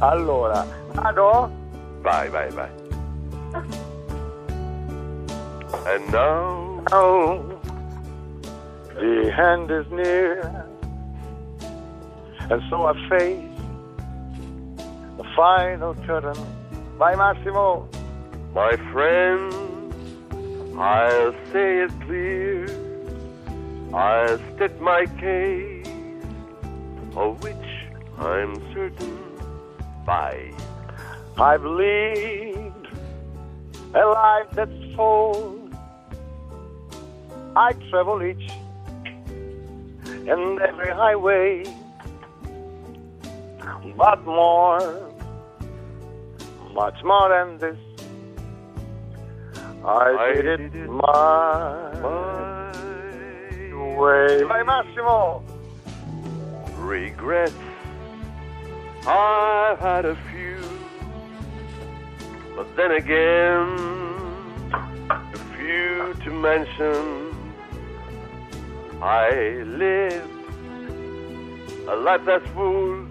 Allora, vado? Vai, vai, vai. And now, Oh, the end is near, and so I face the final curtain. Vai Massimo! my friend, I'll say it clear. I'll state my case, of which I'm certain by. I've lived a life that's full. I travel each and every highway, but more, much more than this. I, I did, did it my My way. Vai Massimo! regrets. I've had a few, but then again, a few to mention. I lived a life that's full.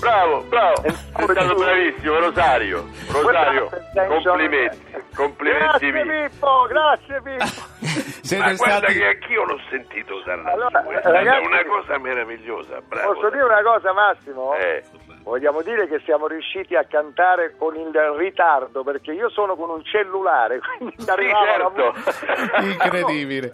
Bravo, bravo, sei stato bravissimo, Rosario. Rosario, complimenti, complimenti Grazie. Pippo, grazie Pippo. Siete Ma guarda stati... che anch'io l'ho sentito dalla Allora, è una cosa meravigliosa, bravo. Posso dire una cosa Massimo? Eh, Vogliamo dire che siamo riusciti a cantare con il ritardo perché io sono con un cellulare, quindi sì, certo. Incredibile.